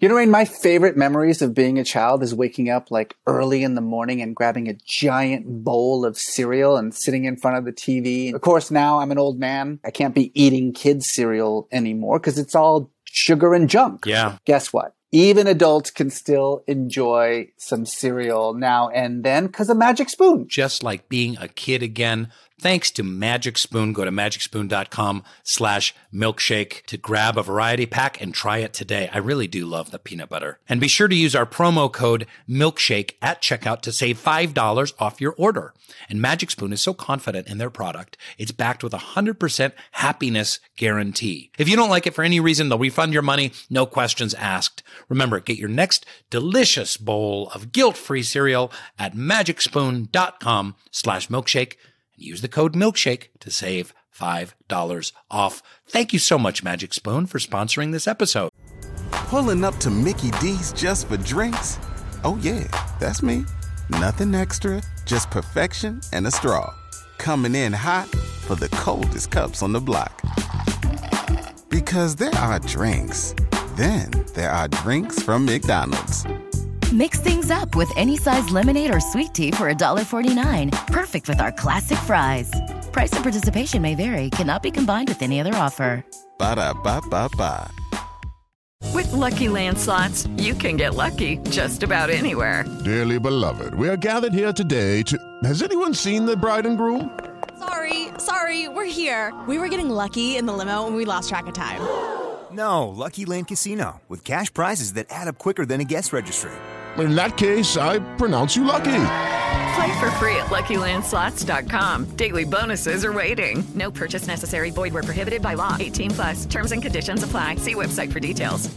You know, Rainn, my favorite memories of being a child is waking up like early in the morning and grabbing a giant bowl of cereal and sitting in front of the TV. Of course, now I'm an old man. I can't be eating kids' cereal anymore because it's all sugar and junk. Yeah. Guess what? Even adults can still enjoy some cereal now and then because of Magic Spoon. Just like being a kid again. Thanks to Magic Spoon. Go to magicspoon.com slash milkshake to grab a variety pack and try it today. I really do love the peanut butter. And be sure to use our promo code milkshake at checkout to save $5 off your order. And Magic Spoon is so confident in their product, it's backed with a 100% happiness guarantee. If you don't like it for any reason, they'll refund your money, no questions asked. Remember, get your next delicious bowl of guilt-free cereal at magicspoon.com slash milkshake and use the code milkshake to save $5 off. Thank you so much, Magic Spoon, for sponsoring this episode. Pulling up to Mickey D's just for drinks? Oh, yeah, that's me. Nothing extra, just perfection and a straw. Coming in hot for the coldest cups on the block. Because there are drinks, then there are drinks from McDonald's. Mix things up with any size lemonade or sweet tea for $1.49. Perfect with our classic fries. Price and participation may vary, cannot be combined with any other offer. Ba da ba ba ba. With Lucky Land slots, you can get lucky just about anywhere. Dearly beloved, we are gathered here today to. Has anyone seen the bride and groom? Sorry, sorry, we're here. We were getting lucky in the limo and we lost track of time. No, Lucky Land Casino, with cash prizes that add up quicker than a guest registry. In that case, I pronounce you lucky. Play for free at LuckyLandSlots.com. Daily bonuses are waiting. No purchase necessary. Void where prohibited by law. 18 plus. Terms and conditions apply. See website for details.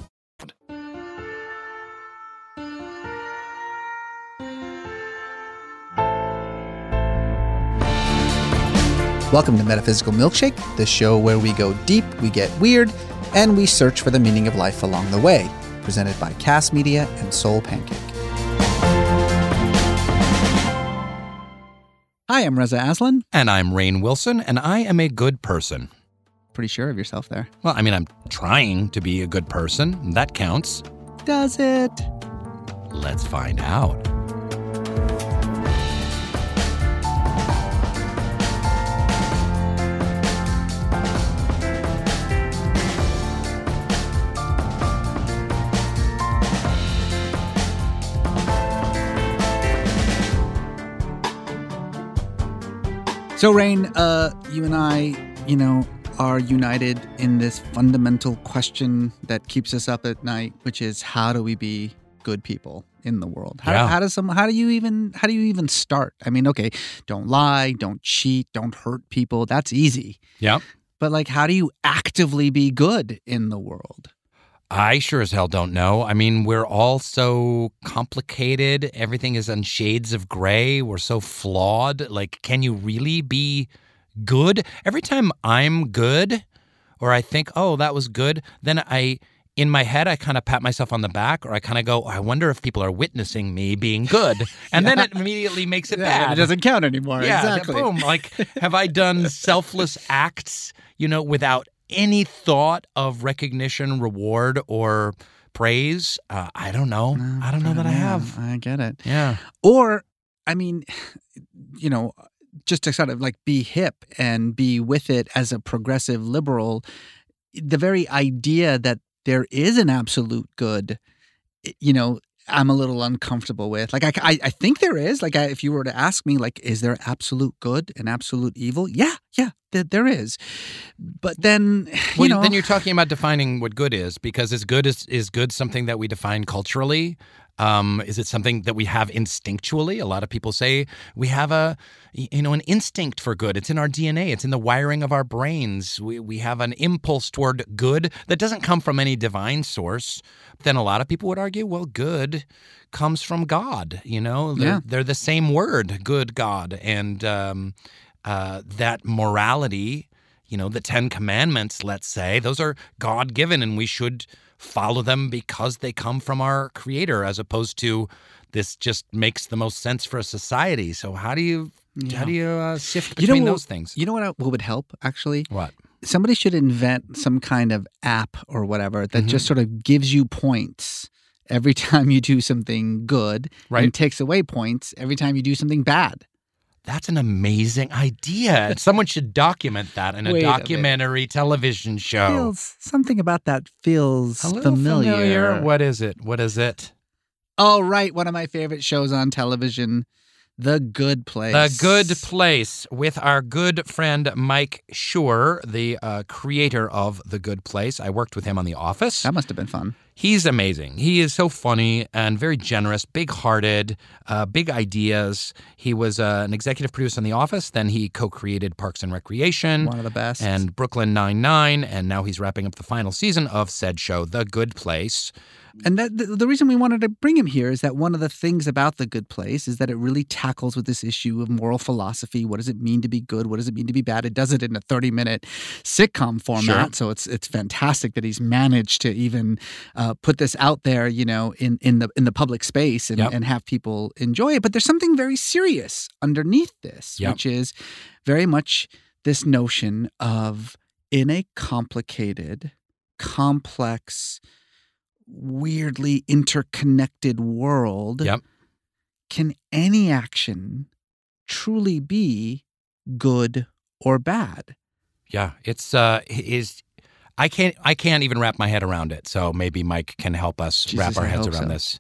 Welcome to Metaphysical Milkshake, the show where we go deep, we get weird, and we search for the meaning of life along the way. Presented by Cast Media and Soul Pancake. Hi, I'm Reza Aslan. And I'm Rainn Wilson, and I am a good person. Pretty sure of yourself there. Well, I mean, I'm trying to be a good person. That counts. Does it? Let's find out. So, Rainn, uh, you and I, you know, are united in this fundamental question that keeps us up at night, which is how do we be good people in the world? How, Yeah. how does some? How do you even? How do you even start? I mean, okay, don't lie, don't cheat, don't hurt people. That's easy. Yep. But like, how do you actively be good in the world? I sure as hell don't know. I mean, we're all so complicated. Everything is in shades of gray. We're so flawed. Like, can you really be good? Every time I'm good or I think, oh, that was good, then I, in my head, I kind of pat myself on the back or I kind of go, I wonder if people are witnessing me being good. And then it immediately makes it Yeah, bad. it doesn't count anymore. Yeah, exactly. boom. Like, have I done selfless acts, you know, without any thought of recognition, reward, or praise? Uh, I don't know. I don't know that I have. I get it. Yeah. Or, I mean, you know, just to sort of like be hip and be with it as a progressive liberal, the very idea that there is an absolute good you know, I'm a little uncomfortable with. Like, I, I, I think there is. Like, I, if you were to ask me, like, is there absolute good and absolute evil? Yeah, yeah, there, there is. But then, you Well, know, then you're talking about defining what good is, because is good is is good something that we define culturally? Um, is it something that we have instinctually? A lot of people say we have a you know an instinct for good. It's in our DNA. It's in the wiring of our brains. We we have an impulse toward good that doesn't come from any divine source. Then a lot of people would argue, well, good comes from God. You know, they're, Yeah. they're the same word, good God, and um, uh, that morality you know, the Ten Commandments, let's say, those are God given and we should follow them because they come from our Creator, as opposed to this just makes the most sense for a society. So, how do you. Yeah. How do you uh, sift you know between those things? You know what, what would help actually? What? Somebody should invent some kind of app or whatever that Mm-hmm. just sort of gives you points every time you do something good Right. and takes away points every time you do something bad. That's an amazing idea. Someone should document that in a Wait a documentary television show. Feels something about that feels a little familiar. What is it? What is it? Oh, right. One of my favorite shows on television, The Good Place. The Good Place with our good friend Mike Schur, the uh, creator of The Good Place. I worked with him on The Office. That must have been fun. He's amazing. He is so funny and very generous, big hearted, uh, big ideas. He was uh, an executive producer on The Office. Then he co created Parks and Recreation. One of the best. And Brooklyn Nine-Nine. And now he's wrapping up the final season of said show, The Good Place. And that the, the reason we wanted to bring him here is that one of the things about the Good Place is that it really tackles with this issue of moral philosophy. What does it mean to be good? What does it mean to be bad? It does it in a 30 minute sitcom format. Sure. So it's it's fantastic that he's managed to even uh, put this out there, you know, in in the in the public space and, Yep. and have people enjoy it. But there's something very serious underneath this, Yep. which is very much this notion of in a complicated, complex, weirdly interconnected world, Yep. can any action truly be good or bad? Yeah, it's uh is I can't I can't even wrap my head around it. So maybe Mike can help us wrap our I heads around so. this.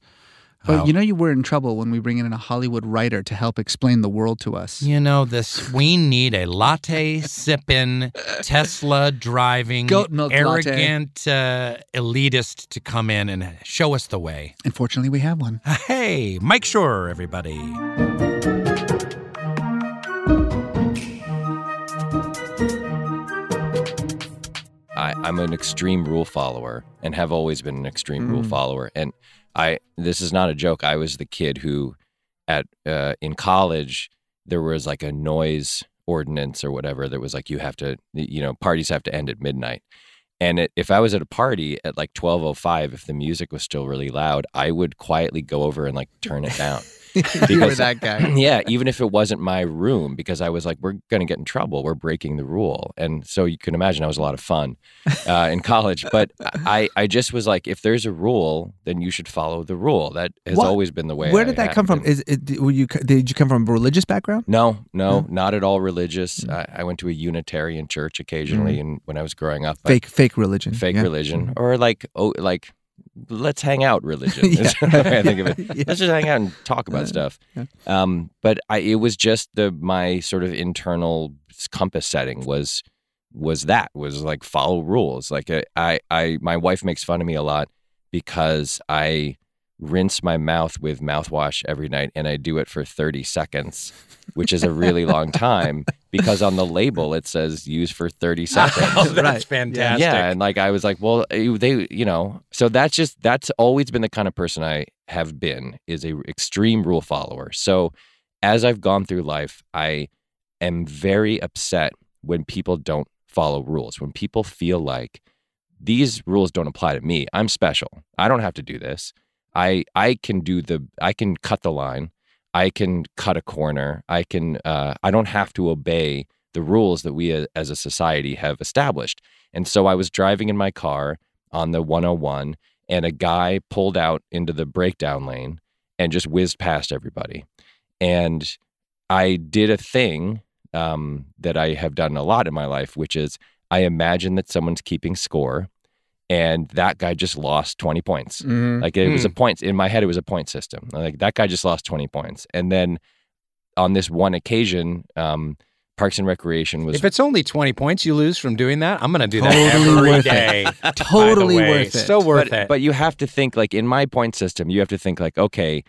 But you know, you were in trouble when we bring in a Hollywood writer to help explain the world to us. You know this. We need a latte sipping, Tesla driving, arrogant uh, elitist to come in and show us the way. Unfortunately, we have one. Hey, Mike Schur, everybody. I, I'm an extreme rule follower and have always been an extreme rule Mm. follower. And I this is not a joke. I was the kid who at uh, in college there was like a noise ordinance or whatever that was like you have to you know parties have to end at midnight. And it, if I was at a party at like 12:05 if the music was still really loud, I would quietly go over and like turn it down. You were that guy. yeah, even if it wasn't my room, because I was like, we're going to get in trouble. We're breaking the rule. And so you can imagine I was a lot of fun uh, in college. But I, I just was like, if there's a rule, then you should follow the rule. That has What- always been the way. Where I did that come from? Is it, were you did you come from a religious background? No, no, not at all religious. I, I went to a Unitarian church occasionally, Mm. and when I was growing up, I- Fake fake religion. fake yeah. religion, or like oh, like let's hang out religion. is Yeah. the way I think of it. Yeah. Let's just hang out and talk about Uh, stuff. yeah. Um, but I, it was just the my sort of internal compass setting was was that was like follow rules. Like uh, I, I, my wife makes fun of me a lot because I rinse my mouth with mouthwash every night and I do it for 30 seconds, which is a really long time because on the label it says use for 30 seconds. Oh, that's fantastic. Yeah, and like I was like, well, eh, they, you know, so that's just that's always been the kind of person I have been is a extreme rule follower. So as I've gone through life, I am very upset when people don't follow rules. When people feel like these rules don't apply to me. I'm special. I don't have to do this. I I can do the I can cut the line. I can cut a corner. I can uh, I don't have to obey the rules that we as a society have established. And so I was driving in my car on the 101 and a guy pulled out into the breakdown lane and just whizzed past everybody. And I did a thing um, that I have done a lot in my life, which is I imagine that someone's keeping score and that guy just lost 20 points. Mhm. Like it was a Hmm. point in my head, it was a point system. Like that guy just lost 20 points. And then on this one occasion, um, Parks and Recreation was If it's only 20 points you lose from doing that, I'm going to do that Totally every worth it. day. by the Totally way. worth it. So worth but, it. But you have to think like in my point system, you have to think like, okay,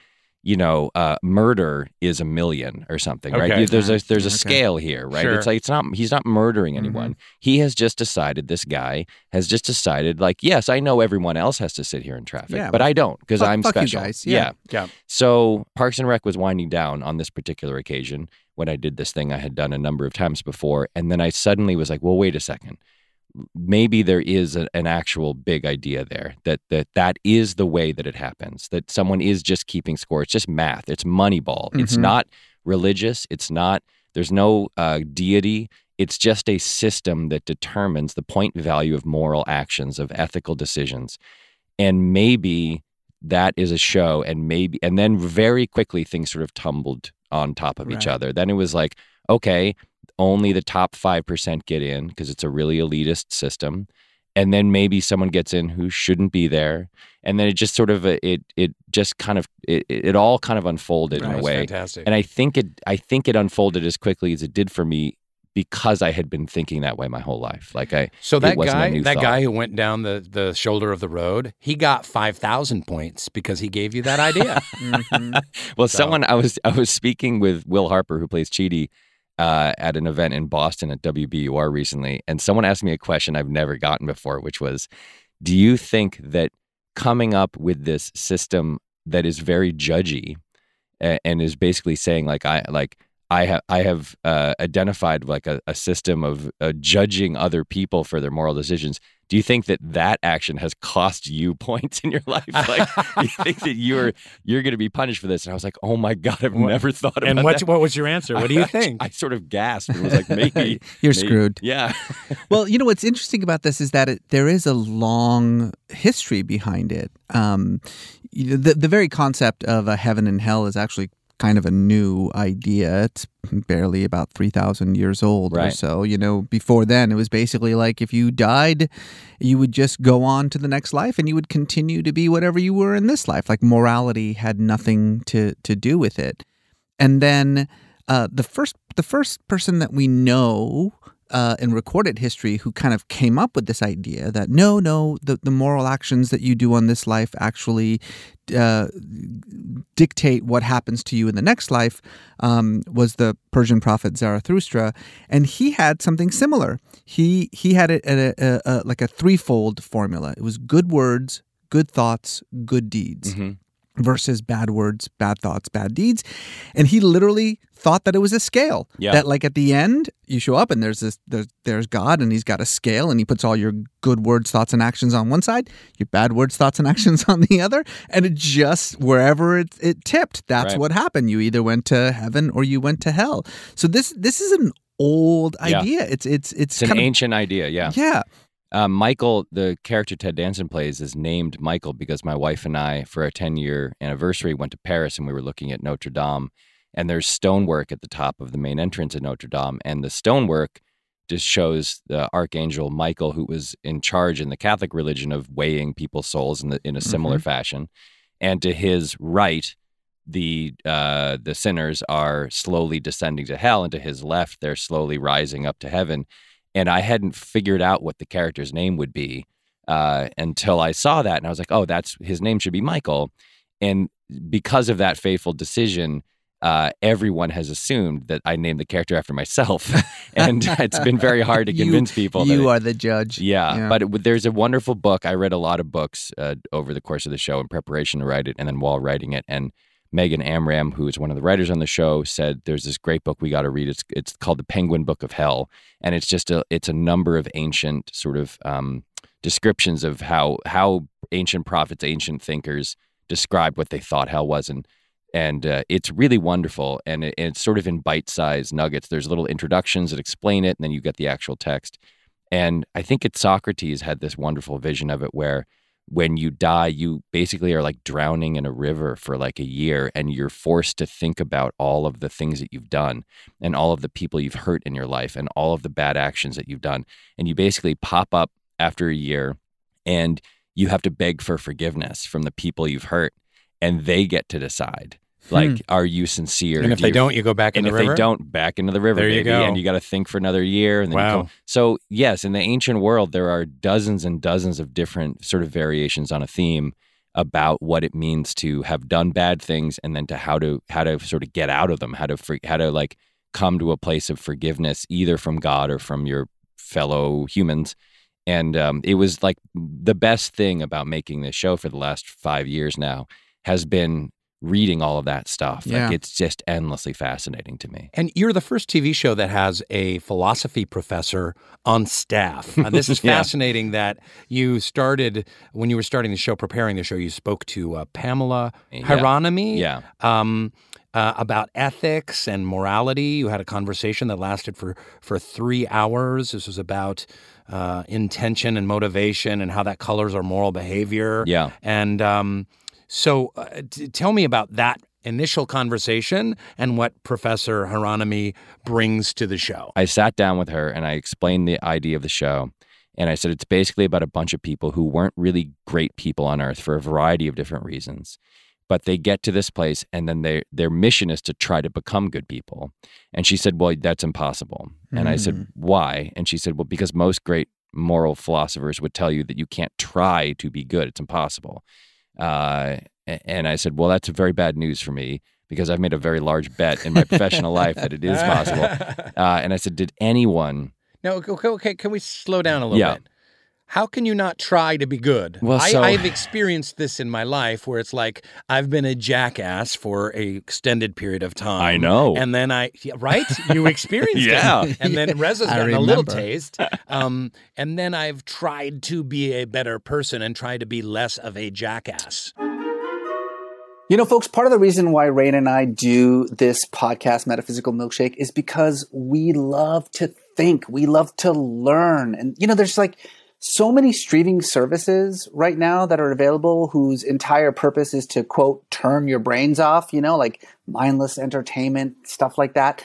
you know, uh, murder is a million or something, right? Okay. You- there's a there's a Okay. scale here, right? Sure. It's like it's not he's not murdering anyone. He has just decided. This guy has just decided, like, yes, I know everyone else has to sit here in traffic, Yeah, but I don't because I'm fuck you special. guys. Yeah. Yeah. So Parks and Rec was winding down on this particular occasion when I did this thing I had done a number of times before, and then I suddenly was like, well, wait a second maybe there is a, an actual big idea there that that that is the way that it happens that someone is just keeping score. It's just math. It's moneyball. It's Mhm. not religious. It's not there's no uh, deity. It's just a system that determines the point value of moral actions of ethical decisions. And maybe that is a show and maybe and then very quickly things sort of tumbled on top of each other. Then it was like okay only the top 5% get in because it's a really elitist system and then maybe someone gets in who shouldn't be there and then it just sort of uh, it it just kind of it, it all kind of unfolded in a way fantastic. and i think it i think it unfolded as quickly as it did for me because i had been thinking that way my whole life like i So it that wasn't a guy, new that thought. guy who went down the, the shoulder of the road, he got five thousand points because he gave you that idea. well, So- someone I was I was speaking with Will Harper, who plays Chidi, uh, at an event in Boston at WBUR recently, and someone asked me a question I've never gotten before, which was, "Do you think that coming up with this system that is very judgy a- and is basically saying like I like." I have I have uh, identified like a, a system of uh, judging other people for their moral decisions. Do you think that that action has cost you points in your life? Like, do you think that you're you're going to be punished for this? And I was like, oh my god, I've What- never thought about and what, that. what was your answer? What do you I- think? I, sort of gasped and was like, maybe You're maybe- screwed. Yeah. well, you know what's interesting about this is that it, there is a long history behind it. Um, the the very concept of a heaven and hell is actually kind of a new idea. It's barely about three thousand years old or so. You know, before then it was basically like if you died, you would just go on to the next life, and you would continue to be whatever you were in this life. Like morality had nothing to to do with it. And then uh, the first the first person that we know uh, in recorded history who kind of came up with this idea that no, no, the, the moral actions that you do on this life actually uh, dictate what happens to you in the next life um, was the Persian prophet Zarathustra, and he had something similar. He he had it a, a, a, like a threefold formula. It was good words, good thoughts, good deeds versus bad words, bad thoughts, bad deeds. And he literally thought that it was a scale. Yeah. That like at the end, you show up and there's this there's, there's God and he's got a scale and he puts all your good words, thoughts, and actions on one side, your bad words, thoughts, and actions on the other. And it just wherever it, it tipped, that's Right. what happened. You either went to heaven or you went to hell. So this this is an old Yeah. idea. It's it's it's, It's an of ancient idea, yeah. Yeah. Um, Michael, the character Ted Danson plays, is named Michael because my wife and I, for our 10 year anniversary, went to Paris and we were looking at Notre Dame. And there's stonework at the top of the main entrance at Notre Dame. And the stonework just shows the archangel Michael, who was in charge in the Catholic religion of weighing people's souls in, the, in a similar Mhm. fashion. And to his right, the uh, the sinners are slowly descending to hell, and to his left, they're slowly rising up to heaven. And I hadn't figured out what the character's name would be uh, until I saw that, and I was like, "Oh, that's his name should be Michael." And because of that fateful decision, uh, everyone has assumed that I named the character after myself, and it's been very hard to You- convince people. that You it- are the judge. yeah, Yeah. but it, there's a wonderful book. I read a lot of books uh, over the course of the show in preparation to write it, and then while writing it. And Megan Amram, who is one of the writers on the show, said there's this great book we got to read. It's it's called The Penguin Book of Hell, and it's just a it's a number of ancient sort of um, descriptions of how how ancient prophets, ancient thinkers described what they thought hell was, and and uh, it's really wonderful. And it, it's sort of in bite sized nuggets. There's little introductions that explain it, and then you get the actual text. And I think it's Socrates had this wonderful vision of it where when you die, you basically are like drowning in a river for like a year and you're forced to think about all of the things that you've done and all of the people you've hurt in your life and all of the bad actions that you've done. And you basically pop up after a year and you have to beg for forgiveness from the people you've hurt, and they get to decide. Like, Hmm. are you sincere? And if Do they you- don't, you go back in the river. and if river? they don't, back into the river, There you baby, go. and you got to think for another year. And then you Wow. go- so yes, in the ancient world, there are dozens and dozens of different sort of variations on a theme about what it means to have done bad things, and then to how to how to sort of get out of them, how to for, how to like come to a place of forgiveness, either from God or from your fellow humans. And um, it was like the best thing about making this show for the last five years now has been reading all of that stuff. Yeah. Like it's just endlessly fascinating to me. And you're the first TV show that has a philosophy professor on staff. Uh, this is Yeah. fascinating that you started when you were starting the show, preparing the show. You spoke to uh, Pamela Yeah. Hieronymi, Yeah. um, uh, about ethics and morality. You had a conversation that lasted for for three hours. This was about uh, intention and motivation and how that colors our moral behavior. Yeah. And um, so, uh, t- tell me about that initial conversation and what Professor Hieronymi brings to the show. I sat down with her and I explained the idea of the show. And I said it's basically about a bunch of people who weren't really great people on earth for a variety of different reasons. But they get to this place and then they, their mission is to try to become good people. And she said, Well, that's impossible. And I said, Mm. Why? And she said, Well, because most great moral philosophers would tell you that you can't try to be good, it's impossible. Uh, and I said, Well, that's very bad news for me because I've made a very large bet in my professional life that it is possible. Uh, and I said, Did anyone No, okay, okay, can we slow down a little Yeah. bit? How can you not try to be good? Well, I, so- I've experienced this in my life where it's like I've been a jackass for a extended period of time. I know. and then I yeah, right, you experienced Yeah. it, and then Reza's I gotten a little taste, um, and then I've tried to be a better person and try to be less of a jackass. You know, folks, part of the reason why Rainn and I do this podcast, Metaphysical Milkshake, is because we love to think. We love to learn. And, you know, there's like so many streaming services right now that are available whose entire purpose is to, quote, turn your brains off, you know, like mindless entertainment, stuff like that.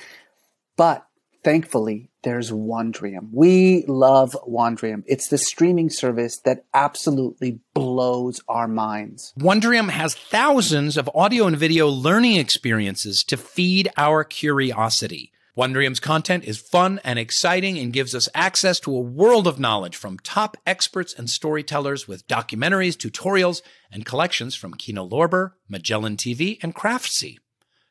But thankfully, there's Wondrium. We love Wondrium. It's the streaming service that absolutely blows our minds. Wondrium has thousands of audio and video learning experiences to feed our curiosity. Wondrium's content is fun and exciting and gives us access to a world of knowledge from top experts and storytellers with documentaries, tutorials, and collections from Kino Lorber, Magellan TV, and Craftsy.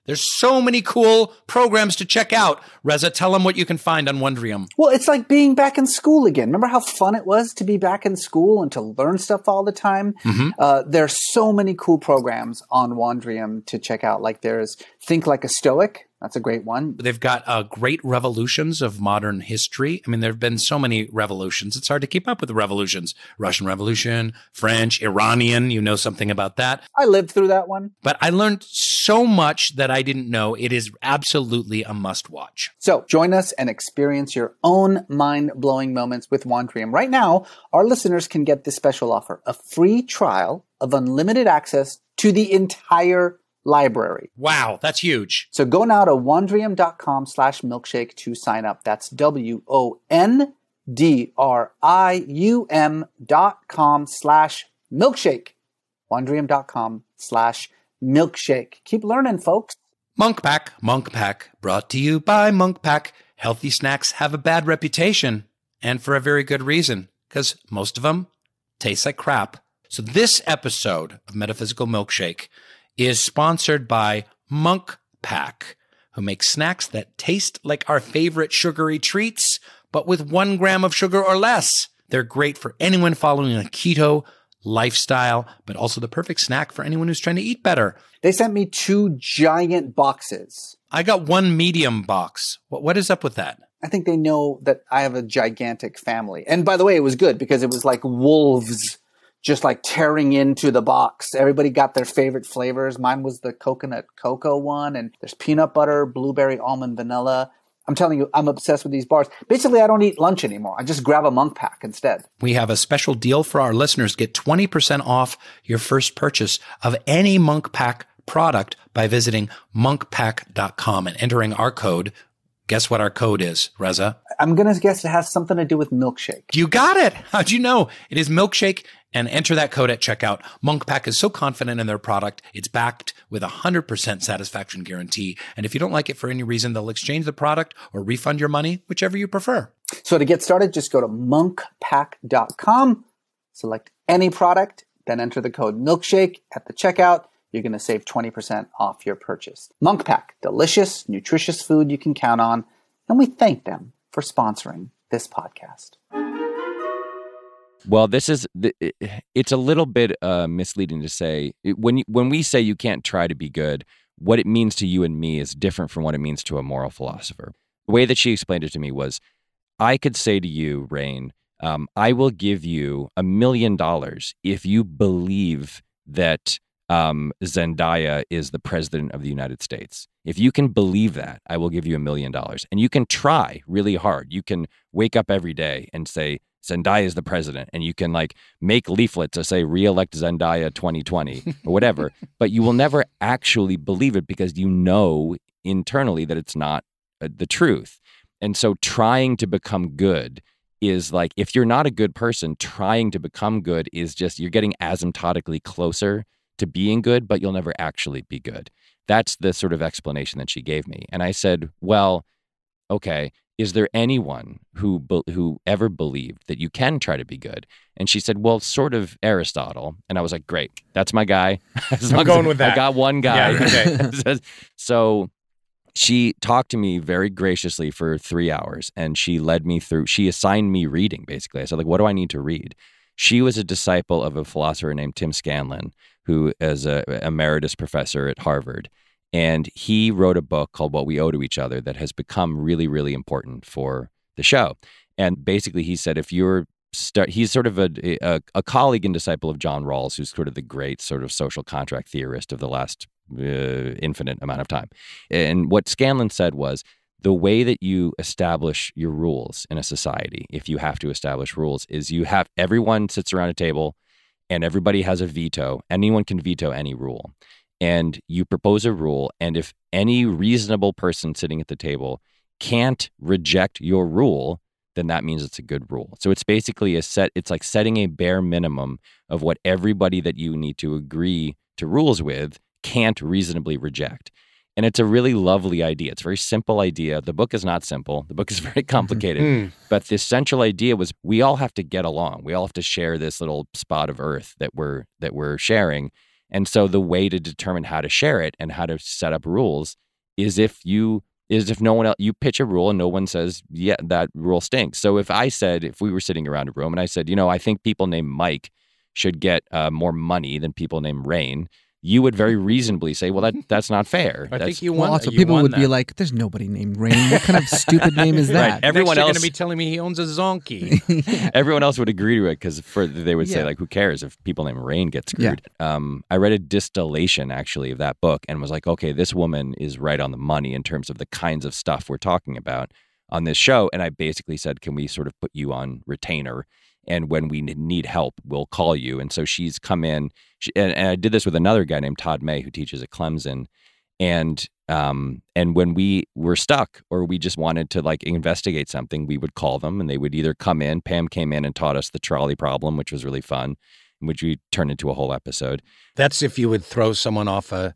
There's so many cool programs to check out. Reza, tell them what you can find on Wondrium. Well, it's like being back in school again. Remember how fun it was to be back in school and to learn stuff all the time? Mhm. Uh, there's so many cool programs on Wondrium to check out. Like there's Think Like a Stoic. That's a great one. They've got uh, great revolutions of modern history. I mean, there have been so many revolutions. It's hard to keep up with the revolutions. Russian Revolution, French, Iranian. You know something about that. I lived through that one. But I learned so much that I didn't know. It is absolutely a must watch. So join us and experience your own mind blowing moments with Wondrium. Right now, our listeners can get this special offer a free trial of unlimited access to the entire library. Wow, that's huge. So go now to wondrium.com slash milkshake to sign up. That's W O N D R I U M dot com slash milkshake. Wondrium.com slash milkshake. Keep learning, folks. Munk Pack, Munk Pack, brought to you by Munk Pack. Healthy snacks have a bad reputation, and for a very good reason, because most of them taste like crap. So this episode of Metaphysical Milkshake is sponsored by Munk Pack, who makes snacks that taste like our favorite sugary treats, but with one gram of sugar or less. They're great for anyone following a keto lifestyle, but also the perfect snack for anyone who's trying to eat better. They sent me two giant boxes. I got one medium box. What, what is up with that? I think they know that I have a gigantic family. And by the way, it was good because it was like wolves just like tearing into the box. Everybody got their favorite flavors. Mine was the coconut cocoa one, and there's peanut butter, blueberry, almond, vanilla. I'm telling you, I'm obsessed with these bars. Basically, I don't eat lunch anymore. I just grab a munk pack instead. We have a special deal for our listeners. Get 20% off your first purchase of any Munk Pack product by visiting munkpack.com and entering our code Guess what our code is, Reza? I'm going to guess it has something to do with milkshake. You got it. How'd you know? It is milkshake and enter that code at checkout. Munkpack is so confident in their product, it's backed with a 100% satisfaction guarantee. And if you don't like it for any reason, they'll exchange the product or refund your money, whichever you prefer. So to get started, just go to munkpack.com, select any product, then enter the code milkshake at the checkout. You're going to save 20% off your purchase. Munk Pack, delicious, nutritious food you can count on. And we thank them for sponsoring this podcast. Well, this is it's a little bit uh, misleading to say when when we say you can't try to be good, what it means to you and me is different from what it means to a moral philosopher. The way that she explained it to me was, I could say to you, Rainn, um, I will give you a million dollars if you believe that um, Zendaya is the president of the United States. If you can believe that, I will give you a million dollars. And you can try really hard. You can wake up every day and say, Zendaya is the president, and you can like make leaflets that say "Reelect Zendaya 2020" or whatever. but you will never actually believe it because you know internally that it's not uh, the truth. And so, trying to become good is like if you're not a good person, trying to become good is just you're getting asymptotically closer to being good, but you'll never actually be good. That's the sort of explanation that she gave me. And I said, well, okay, is there anyone who who ever believed that you can try to be good? And she said, "Well, sort of Aristotle." And I was like, "Great, that's my guy." I'm going with that. I got one guy. Yeah, okay. so she talked to me very graciously for three hours, and she led me through. She assigned me reading. Basically, I said, "Like, what do I need to read?" She was a disciple of a philosopher named Tim Scanlon, who is a emeritus professor at Harvard and he wrote a book called What We Owe to Each Other that has become really, really important for the show. And basically, he said if you're start, he's sort of a, a, a colleague and disciple of John Rawls, who's sort of the great sort of social contract theorist of the last uh, infinite amount of time. And what Scanlon said was the way that you establish your rules in a society, if you have to establish rules, is you have everyone sits around a table and everybody has a veto. Anyone can veto any rule and you propose a rule, and if any reasonable person sitting at the table can't reject your rule, then that means it's a good rule. So it's basically a set, it's like setting a bare minimum of what everybody that you need to agree to rules with can't reasonably reject. And it's a really lovely idea. It's a very simple idea. The book is not simple. The book is very complicated. Hmm. but the central idea was we all have to get along. We all have to share this little spot of earth that we're that we're sharing. And so the way to determine how to share it and how to set up rules is if you is if no one else you pitch a rule and no one says yeah that rule stinks. So if I said if we were sitting around a room and I said you know I think people named Mike should get uh, more money than people named Rainn, you would very reasonably say, "Well, that that's not fair." I that's, think you Well, won. also, you people won would be like, "There's nobody named Rainn. What kind of stupid name is that?" Right. Everyone Next else- going to be telling me he owns a zonkey. Everyone else would agree to it because for they would say like, "Who cares if people named Rainn get screwed?" Um, I read a distillation actually of that book and was like, "Okay, this woman is right on the money in terms of the kinds of stuff we're talking about on this show." And I basically said, "Can we sort of put you on retainer?" And when we need help, we'll call you. And so she's come in, she, and, and I did this with another guy named Todd May who teaches at Clemson. And um, and when we were stuck or we just wanted to like investigate something, we would call them and they would either come in. Pam came in and taught us the trolley problem, which was really fun, which we turned into a whole episode. That's if you would throw someone off a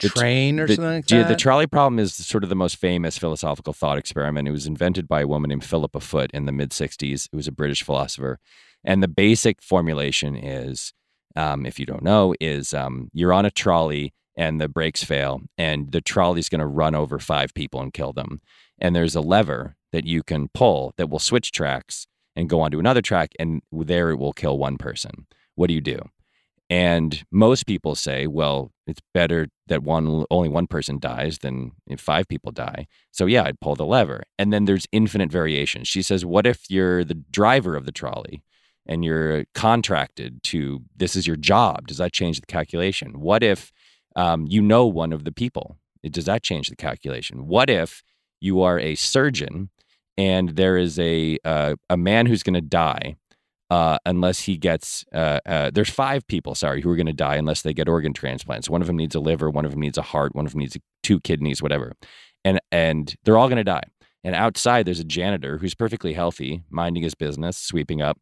The train or the, something like yeah, the trolley problem is sort of the most famous philosophical thought experiment. It was invented by a woman named Philippa Foot in the mid 60s. It was a British philosopher. And the basic formulation is, um, if you don't know, is um, you're on a trolley and the brakes fail, and the trolley's going to run over five people and kill them. And there's a lever that you can pull that will switch tracks and go onto another track, and there it will kill one person. What do you do? And most people say, well, it's better that one only one person dies than if five people die. So yeah, I'd pull the lever. And then there's infinite variation. She says, what if you're the driver of the trolley and you're contracted to this is your job? Does that change the calculation? What if um, you know one of the people? Does that change the calculation? What if you are a surgeon and there is a uh, a man who's going to die uh, unless he gets uh, uh, there's five people sorry who are going to die unless they get organ transplants. One of them needs a liver one of them needs a heart one of them needs two kidneys whatever. And and they're all going to die. And outside there's a janitor who's perfectly healthy, minding his business, sweeping up.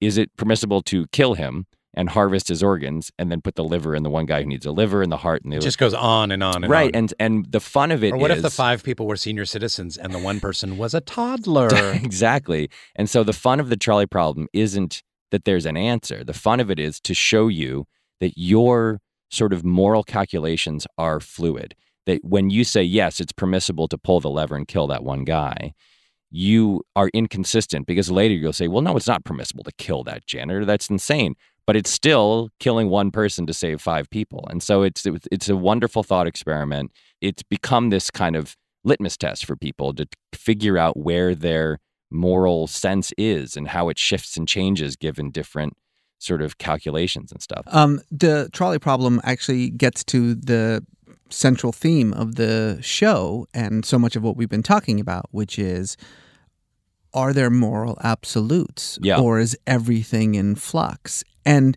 Is it permissible to kill him and harvest his organs and then put the liver in the one guy who needs a liver and the heart and the It just goes on and on and right? on. And and the fun of it or what if the five people were senior citizens and the one person was a toddler? exactly. And so the fun of the trolley problem isn't that there's an answer. The fun of it is to show you that your sort of moral calculations are fluid. That when you say, yes, it's permissible to pull the lever and kill that one guy, you are inconsistent because later you'll say, well, no, it's not permissible to kill that janitor. That's insane. But it's still killing one person to save five people. And so it's it's a wonderful thought experiment. It's become this kind of litmus test for people to figure out where their moral sense is and how it shifts and changes given different sort of calculations and stuff. Um, the trolley problem actually gets to the central theme of the show and so much of what we've been talking about, which is are there moral absolutes Yeah. or is everything in flux? And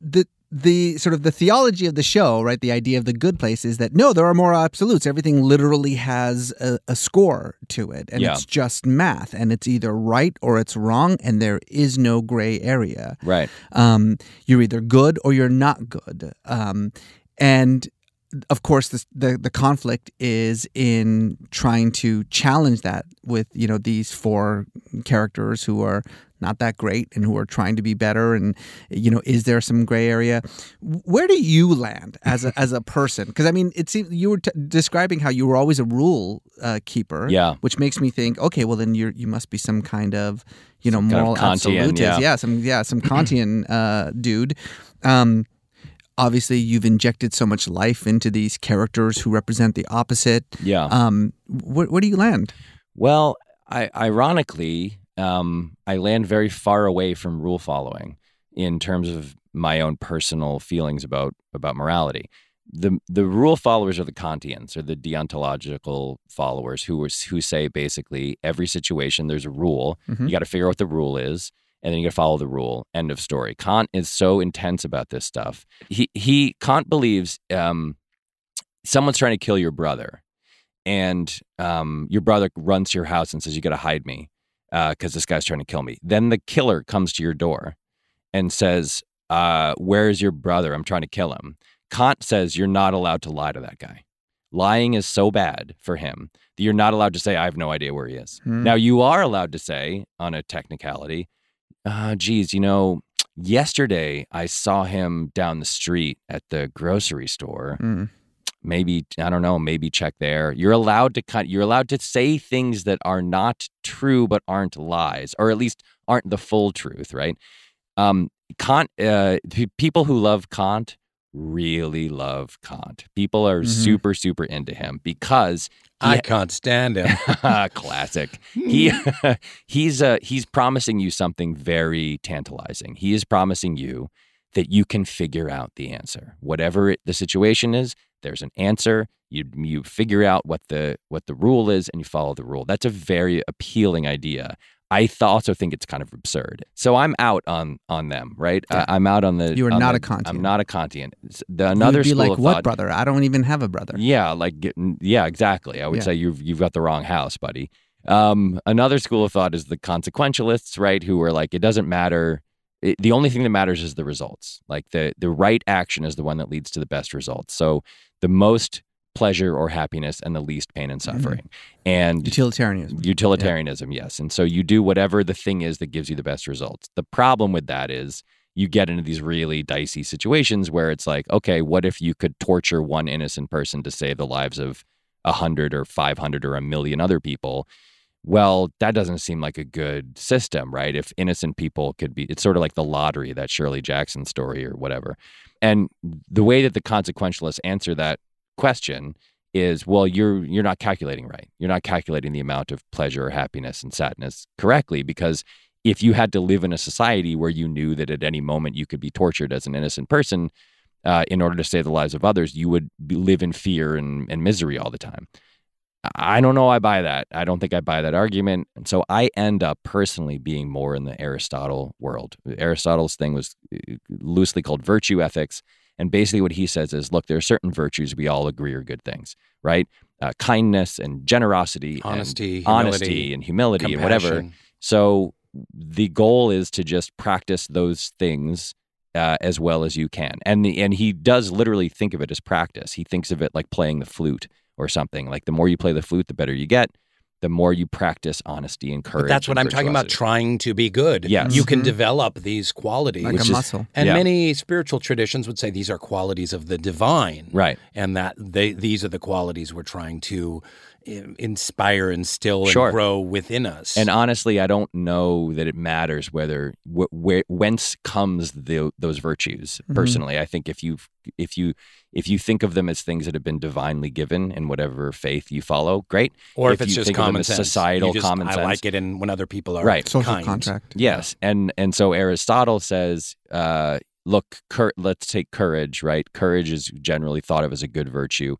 the the sort of the theology of the show, right? The idea of the good place is that no, there are moral absolutes. Everything literally has a, a score to it, and Yeah. it's just math, and it's either right or it's wrong, and there is no gray area. Right. Um, you're either good or you're not good. Um, and of course, this, the the conflict is in trying to challenge that with you know these four characters who are not that great and who are trying to be better. And you know, is there some gray area? Where do you land as a as a person? Because I mean, it seems you were t- describing how you were always a rule uh, keeper. Yeah. which makes me think, okay, well then you're you must be some kind of you know kind of moral Kantian, absolutist. yeah. yeah, some yeah some Kantian uh, dude. Um, obviously, you've injected so much life into these characters who represent the opposite. Yeah. Um, where, where do you land? Well, I, ironically, um, I land very far away from rule following in terms of my own personal feelings about about morality. The the rule followers are the Kantians, or the deontological followers, who who say basically every situation there's a rule. Mhm. You got to figure out what the rule is, and then you follow the rule. End of story. Kant is so intense about this stuff. He he Kant believes um, someone's trying to kill your brother and um, your brother runs to your house and says, "You got to hide me because this guy's trying to kill me." Then the killer comes to your door and says, uh, "Where's your brother? I'm trying to kill him." Kant says you're not allowed to lie to that guy. Lying is so bad for him that you're not allowed to say, "I have no idea where he is." Hmm. Now you are allowed to say, on a technicality, uh, "Geez, you know." Yesterday, I saw him down the street at the grocery store Mm. maybe I don't know, maybe check there. You're allowed to cut. You're allowed to say things that are not true but aren't lies, or at least aren't the full truth, right? Um, Kant. Uh, people who love Kant really love Kant. People are Mhm. super super into him because I can't stand him. Classic. He he's uh he's promising you something very tantalizing. He is promising you that you can figure out the answer. Whatever it, the situation is, there's an answer. You you figure out what the what the rule is and you follow the rule. That's a very appealing idea. I th- also think it's kind of absurd. So I'm out on on them, right? I, I'm out on the. You are not the- a Kantian. I'm not a Kantian. The, another be school like what thought- brother? I don't even have a brother. yeah, like yeah, exactly. I would Yeah. say you've you've got the wrong house, buddy. Um, another school of thought is the consequentialists, right? Who are like, it doesn't matter. It, the only thing that matters is the results. Like the the right action is the one that leads to the best results. So the most pleasure or happiness and the least pain and Mm-hmm. suffering. And Utilitarianism. utilitarianism, yes. And so you do whatever the thing is that gives you the best results. The problem with that is you get into these really dicey situations where it's like, okay, what if you could torture one innocent person to save the lives of a hundred or five hundred or a million other people? Well, that doesn't seem like a good system, right? If innocent people could be, it's sort of like the lottery, that Shirley Jackson story or whatever. And the way that the consequentialists answer that question is well you're you're not calculating right you're not calculating the amount of pleasure happiness and sadness correctly because if you had to live in a society where you knew that at any moment you could be tortured as an innocent person uh, in order to save the lives of others you would be, live in fear and, and misery all the time I don't know. I buy that. I don't think I buy that argument. And so I end up personally being more in the Aristotle world. Aristotle's thing was uh, loosely called virtue ethics. And basically, what he says is look, there are certain virtues we all agree are good things, right? uh, kindness and generosity, Honesty, and honesty, humility, and humility, and whatever. So the goal is to just practice those things uh, as well as you can. And the, and he does literally think of it as practice. He thinks of it like playing the flute or something. Like the more you play the flute, the better you get. The more you practice honesty and courage. But that's what and I'm talking about trying to be good. Yes. You can Mhm. develop these qualities. Like a Which is- muscle. And Yeah. many spiritual traditions would say these are qualities of the divine. Right. And that they these are the qualities we're trying to i- inspire, instill, and grow within us. And honestly, I don't know that it matters whether wh- where whence comes the, those virtues. Mhm. Personally, I think if you if you if you think of them as things that have been divinely given in whatever faith you follow, great. or if, it's you just think of them common as sense. societal You just, common I sense, like it in when other people are right social kind. Yes, and and so Aristotle says, uh, look, cur- let's take courage. Right, courage is generally thought of as a good virtue.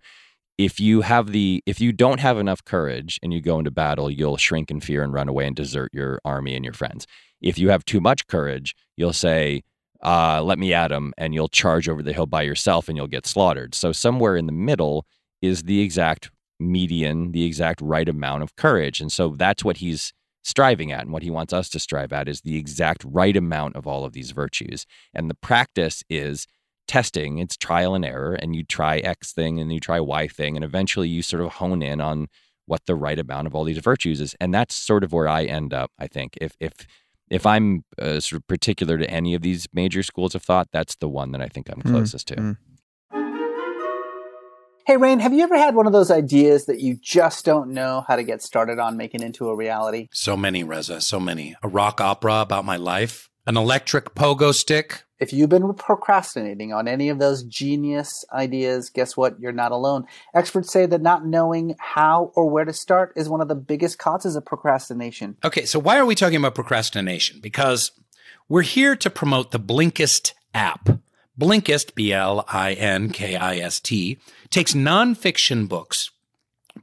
If you have the if you don't have enough courage and you go into battle, you'll shrink in fear and run away and desert your army and your friends. If you have too much courage, you'll say, uh, "Let me at him," and you'll charge over the hill by yourself and you'll get slaughtered. So somewhere in the middle is the exact median, the exact right amount of courage, and so that's what he's striving at and what he wants us to strive at is the exact right amount of all of these virtues and the practice is testing it's trial and error and you try x thing and you try y thing and eventually you sort of hone in on what the right amount of all these virtues is and that's sort of where i end up i think if if if i'm uh, sort of particular to any of these major schools of thought that's the one that i think i'm Mm, closest to mm. Hey, Rainn, have you ever had one of those ideas that you just don't know how to get started on making into a reality? So many, Reza, so many. A rock opera about my life, an electric pogo stick. If you've been procrastinating on any of those genius ideas, guess what? You're not alone. Experts say that not knowing how or where to start is one of the biggest causes of procrastination. Okay, so why are we talking about procrastination? Because we're here to promote the Blinkist app. Blinkist, B L I N K I S T, takes nonfiction books,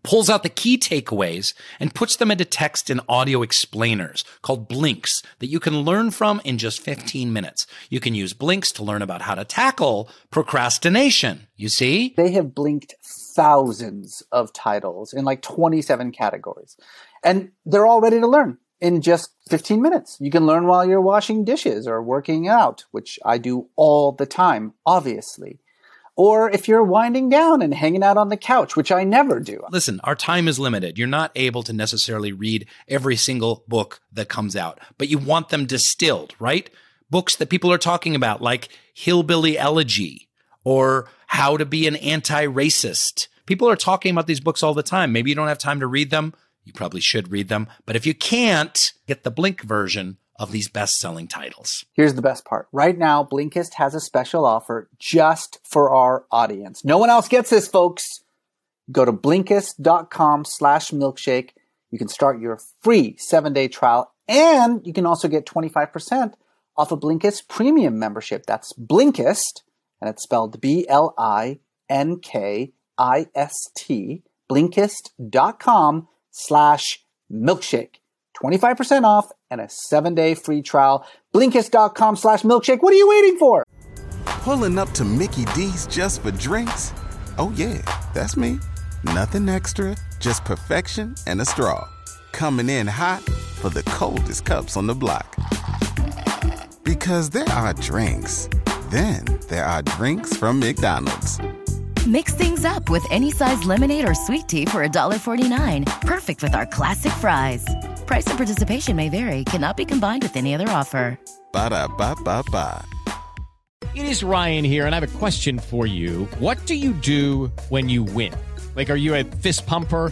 pulls out the key takeaways, and puts them into text and audio explainers called Blinks that you can learn from in just 15 minutes. You can use Blinks to learn about how to tackle procrastination. You see? They have blinked thousands of titles in like 27 categories. And they're all ready to learn in just 15 minutes. You can learn while you're washing dishes or working out, which I do all the time, obviously. Or if you're winding down and hanging out on the couch, which I never do. Listen, our time is limited. You're not able to necessarily read every single book that comes out, but you want them distilled, right? Books that people are talking about, like Hillbilly Elegy or How to Be an Anti Racist. People are talking about these books all the time. Maybe you don't have time to read them. You probably should read them. But if you can't, get the Blink version of these best selling titles. Here's the best part. Right now, Blinkist has a special offer just for our audience. No one else gets this, folks. Go to Blinkist.com slash milkshake. You can start your free seven day trial and you can also get 25% off a Blinkist premium membership. That's Blinkist and it's spelled B-L-I-N-K-I-S-T, Blinkist.com slash milkshake. 25% off and a seven day free trial. Blinkist.com slash milkshake. What are you waiting for? Pulling up to Mickey D's just for drinks? Oh, yeah, that's me. Nothing extra, just perfection and a straw. Coming in hot for the coldest cups on the block. Because there are drinks, then there are drinks from McDonald's. Mix things up with any size lemonade or sweet tea for $1.49. Perfect with our classic fries. Price and participation may vary, cannot be combined with any other offer. Ba da ba ba ba. It is Ryan here, and I have a question for you. What do you do when you win? Like, are you a fist pumper?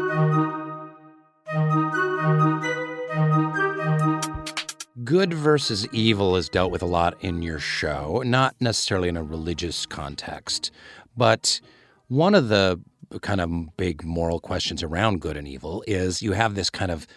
Good versus evil is dealt with a lot in your show, not necessarily in a religious context, but one of the kind of big moral questions around good and evil is you have this kind of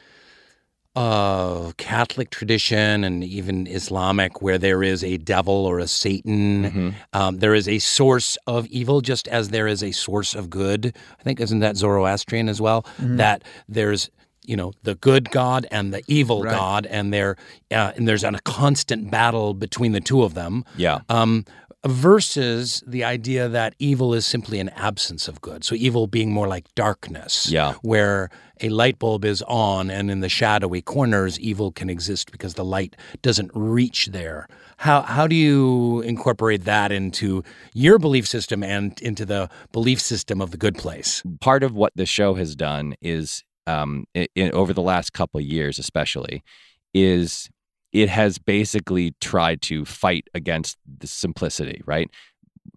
uh, Catholic tradition and even Islamic, where there is a devil or a Satan. Mm-hmm. Um, there is a source of evil, just as there is a source of good. I think isn't that Zoroastrian as well? Mm-hmm. Mhm. That there's you know the good God and the evil Right. God, and there uh, and there's a constant battle between the two of them. Yeah. Um, versus the idea that evil is simply an absence of good. So evil being more like darkness. Yeah. Where a light bulb is on and in the shadowy corners evil can exist because the light doesn't reach there. How how do you incorporate that into your belief system and into the belief system of the good place? part of what the show has done is um, i i over the last couple years especially is it has basically tried to fight against the simplicity right?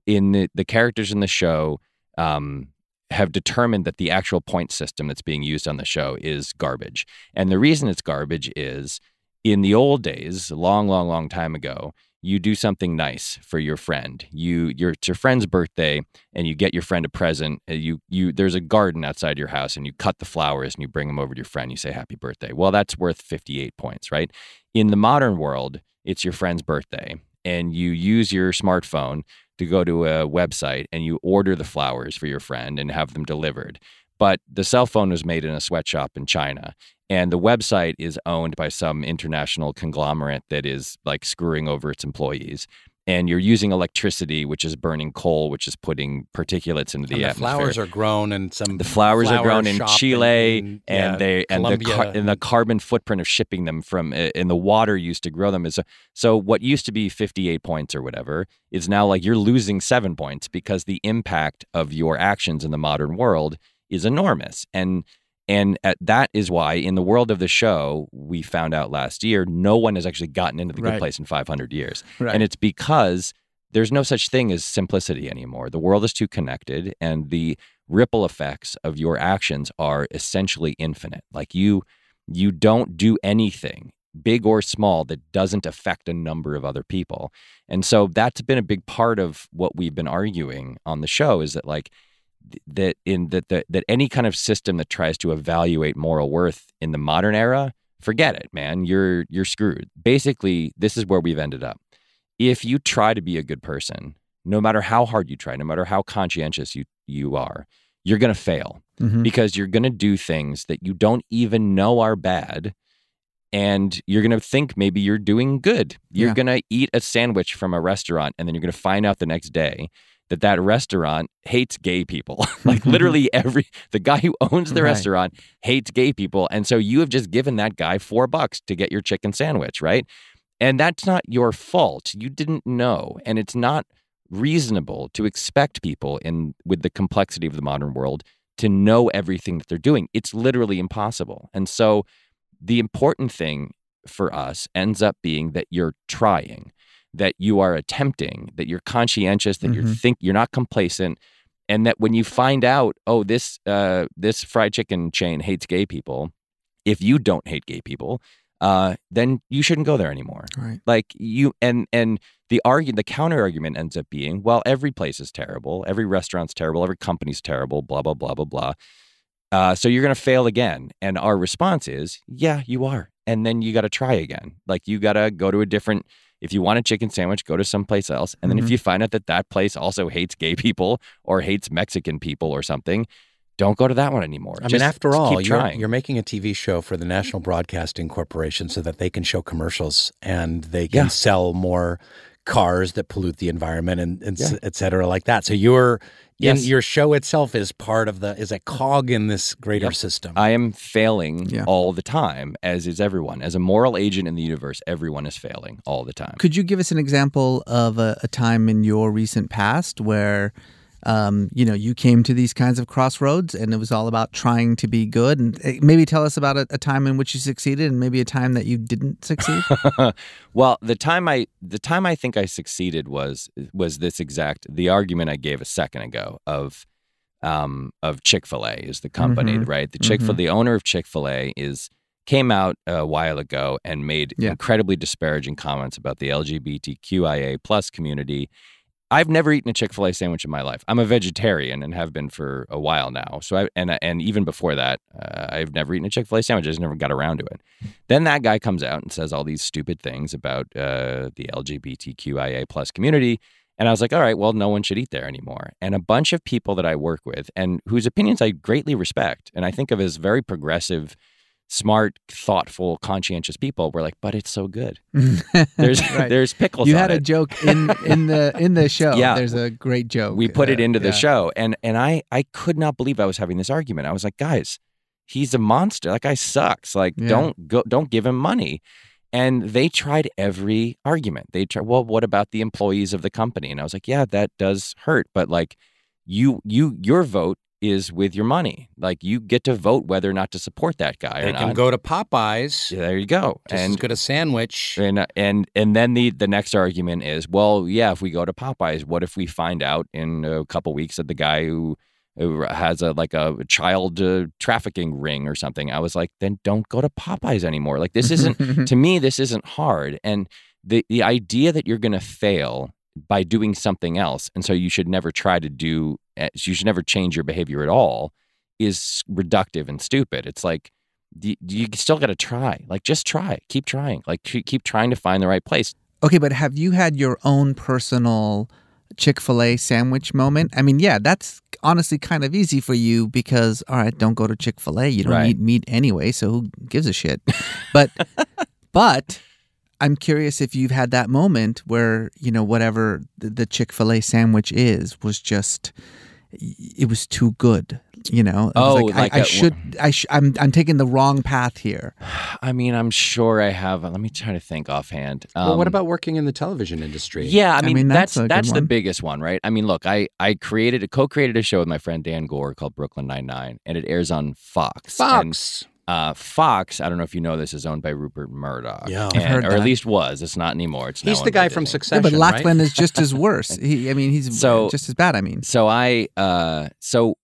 In the, the characters in the show um, have determined that the actual point system that's being used on the show is garbage. And the reason it's garbage is in the old days long long long time ago you do something nice for your friend. You your it's your friend's birthday and you get your friend a present you you there's a garden outside your house and you cut the flowers and you bring them over to your friend you say happy birthday. Well that's worth 58 points right? In the modern world it's your friend's birthday and you use your smartphone to go to a website and you order the flowers for your friend and have them delivered. But the cell phone was made in a sweatshop in China and the website is owned by some international conglomerate that is like screwing over its employees and you're using electricity which is burning coal which is putting particulates into the, And the atmosphere flowers are grown and some the flowers are grown in Chile, in- and yeah, they and the car, and the carbon footprint of shipping them from eh, and the water used to grow them is so. What used to be fifty eight points or whatever is now like you're losing seven points because the impact of your actions in the modern world is enormous, and and at, that is why in the world of the show we found out last year no one has actually gotten into the good place in five hundred years, Right. and it's because there's no such thing as simplicity anymore. The world is too connected, and the ripple effects of your actions are essentially infinite. Like you, you don't do anything, big or small, that doesn't affect a number of other people. And so that's been a big part of what we've been arguing on the show is that like that in that that, that any kind of system that tries to evaluate moral worth in the modern era, forget it, man. You're you're screwed. Basically, this is where we've ended up if you try to be a good person, no matter how hard you try, no matter how conscientious you, you are, you're going to fail Mhm. because you're going to do things that you don't even know are bad. And you're going to think maybe you're doing good. You're Yeah. going to eat a sandwich from a restaurant, and then you're going to find out the next day that that restaurant hates gay people. like mm-hmm. literally every the guy who owns the Right. restaurant hates gay people, and so you have just given that guy four bucks to get your chicken sandwich, right? And that's not your fault. You didn't know. And it's not reasonable to expect people in with the complexity of the modern world to know everything that they're doing. It's literally impossible. And so the important thing for us ends up being that you're trying, that you are attempting, that you're conscientious, that you Mhm. think you're not complacent, and that when you find out, oh, this uh, this fried chicken chain hates gay people, if you don't hate gay people, uh, then you shouldn't go there anymore. Right. Like you and and the argue the counter argument ends up being, well, every place is terrible, every restaurant's terrible, every company's terrible, blah blah blah blah blah. Uh, so you're going to fail again. And our response is, yeah, you are. And then you got to try again. Like you got to go to a different. If you want a chicken sandwich, go to someplace else. And then if Mhm. you find out that that place also hates gay people or hates Mexican people or something, don't go to that one anymore. I mean, Just after all, you're, you're making a TV show for the National Broadcasting Corporation so that they can show commercials and they can Yeah. sell more cars that pollute the environment and, and Yeah. et cetera like that. So your Yes. in your show itself is part of the is a cog in this greater Yep. system. I am failing Yeah. all the time, as is everyone. As a moral agent in the universe, everyone is failing all the time. Could you give us an example of a, a time in your recent past where, um, you know, you came to these kinds of crossroads and it was all about trying to be good? And eh, maybe tell us about a, a time in which you succeeded and maybe a time that you didn't succeed. well, the time I the time I think I succeeded was was this exact the argument I gave a second ago of um of Chick-fil-A is the company, Mhm. right? The Chick-fil Mhm. the owner of Chick-fil-A is came out a while ago and made Yeah. incredibly disparaging comments about the LGBTQIA plus community I've never eaten a Chick Fil A sandwich in my life. I'm a vegetarian and have been for a while now. So I and and even before that, uh, I've never eaten a Chick Fil A sandwich. I just never got around to it. Then that guy comes out and says all these stupid things about uh, the LGBTQIA plus community, and I was like, all right, well, no one should eat there anymore. And a bunch of people that I work with and whose opinions I greatly respect, and I think of as very progressive smart, thoughtful, conscientious people were like, "But it's so good." There's Right. there's pickles. You had a it. joke in in the in the show. Yeah. there's a great joke. We put it Uh, into the yeah. show, and and I I could not believe I was having this argument. I was like, guys, he's a monster. That guy sucks. Like, Yeah. don't go, don't give him money. And they tried every argument. They tried. Well, what about the employees of the company? And I was like, yeah, that does hurt, but like, you you your vote is with your money. Like, you get to vote whether or not to support that guy. They can not. go to Popeyes. Yeah, there you go. Just as good a sandwich. And and and then the the next argument is, well, yeah, if we go to Popeyes, what if we find out in a couple weeks that the guy who, who has a like a child uh, trafficking ring or something? I was like, then don't go to Popeyes anymore. Like this isn't to me, this isn't hard. And the the idea that you're going to fail by doing something else, and so you should never try to do, eh, you should never change your behavior at all, is reductive and stupid. It's like you, still got to try. Like just try, keep trying. Like keep keep trying to find the right place. Okay, but have you had your own personal Chick fil A sandwich moment? I mean, yeah, that's honestly kind of easy for you because, all right, don't go to Chick fil A. You don't Right. eat meat anyway, so who gives a shit? But, but I'm curious if you've had that moment where, you know, whatever the, the Chick fil A sandwich is was just, it was too good. You know, It was Oh, like, like I, I a- should, I sh- I'm, I'm taking the wrong path here. I mean, I'm sure I have. Let me try to think offhand. well, what Um, about working in the television industry? Yeah, I mean, mean, that's that's that's, the biggest one, right? I mean, look, I I created a co-created a show with my friend Dan Goor called Brooklyn Nine Nine, and it airs on Fox. And, Fox. Uh, Fox, I don't know if you know this, is owned by Rupert Murdoch. Yeah. I've And- heard or that. at least was. It's not anymore. It's He's the guy from Disney. Yeah, Succession, but right? Lachlan is just as worse. He, I mean, he's So- just as bad. I mean, So I, uh, so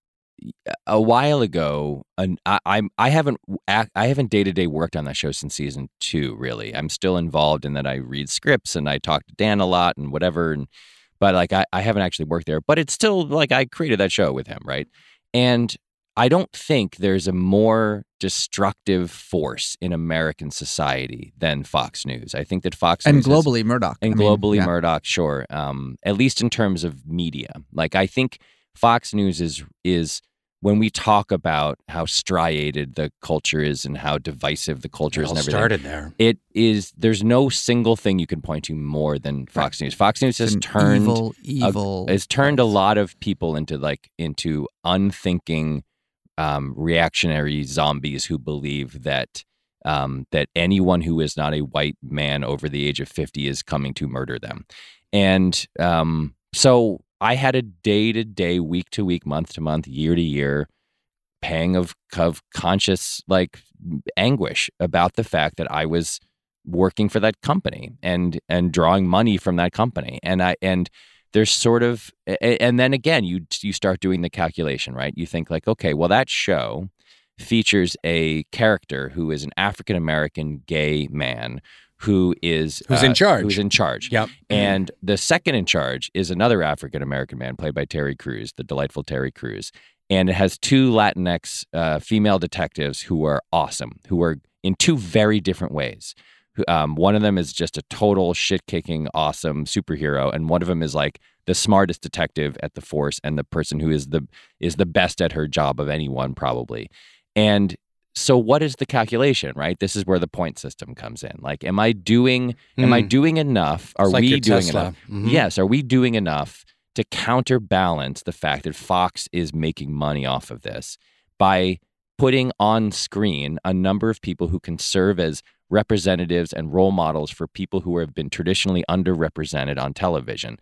a while ago, an, I, I'm I haven't I haven't day to day worked on that show since season two. Really, I'm still involved in that. I read scripts and I talk to Dan a lot and whatever. And but like I, I haven't actually worked there. But it's still like I created that show with him, right? And I don't think there's a more destructive force in American society than Fox News. I think that Fox and News is- globally, Murdoch. and I mean, globally yeah. Murdoch, sure. Um, at least in terms of media, like I think Fox News is is when we talk about how striated the culture is and how divisive the culture It is all and everything. started there. It is. There's no single thing you can point to more than Fox News. Fox News has turned evil, a- evil has turned a lot of people into like into unthinking um, reactionary zombies who believe that um, that anyone who is not a white man over the age of 50 is coming to murder them. And um, so I had a day to day, week to week, month to month, year to year pang of, of conscious like anguish about the fact that I was working for that company and and drawing money from that company and I and there's sort of and then again you you start doing the calculation right you think like okay well that show features a character who is an African American gay man who is Who's in charge. who's in charge Yep. and the second in charge is another African American man played by Terry Crews the delightful Terry Crews and it has two Latinx uh, female detectives who are awesome who are in two very different ways um, one of them is just a total shit kicking awesome superhero, and one of them is like the smartest detective at the force and the person who is the is the best at her job of anyone probably. And so, what is the calculation? Right, this is where the point system comes in. Like, am I doing am I Hmm. doing enough? Are like we doing Tesla. enough? Mhm. Yes, are we doing enough to counterbalance the fact that Fox is making money off of this by putting on screen a number of people who can serve as representatives and role models for people who have been traditionally underrepresented on television.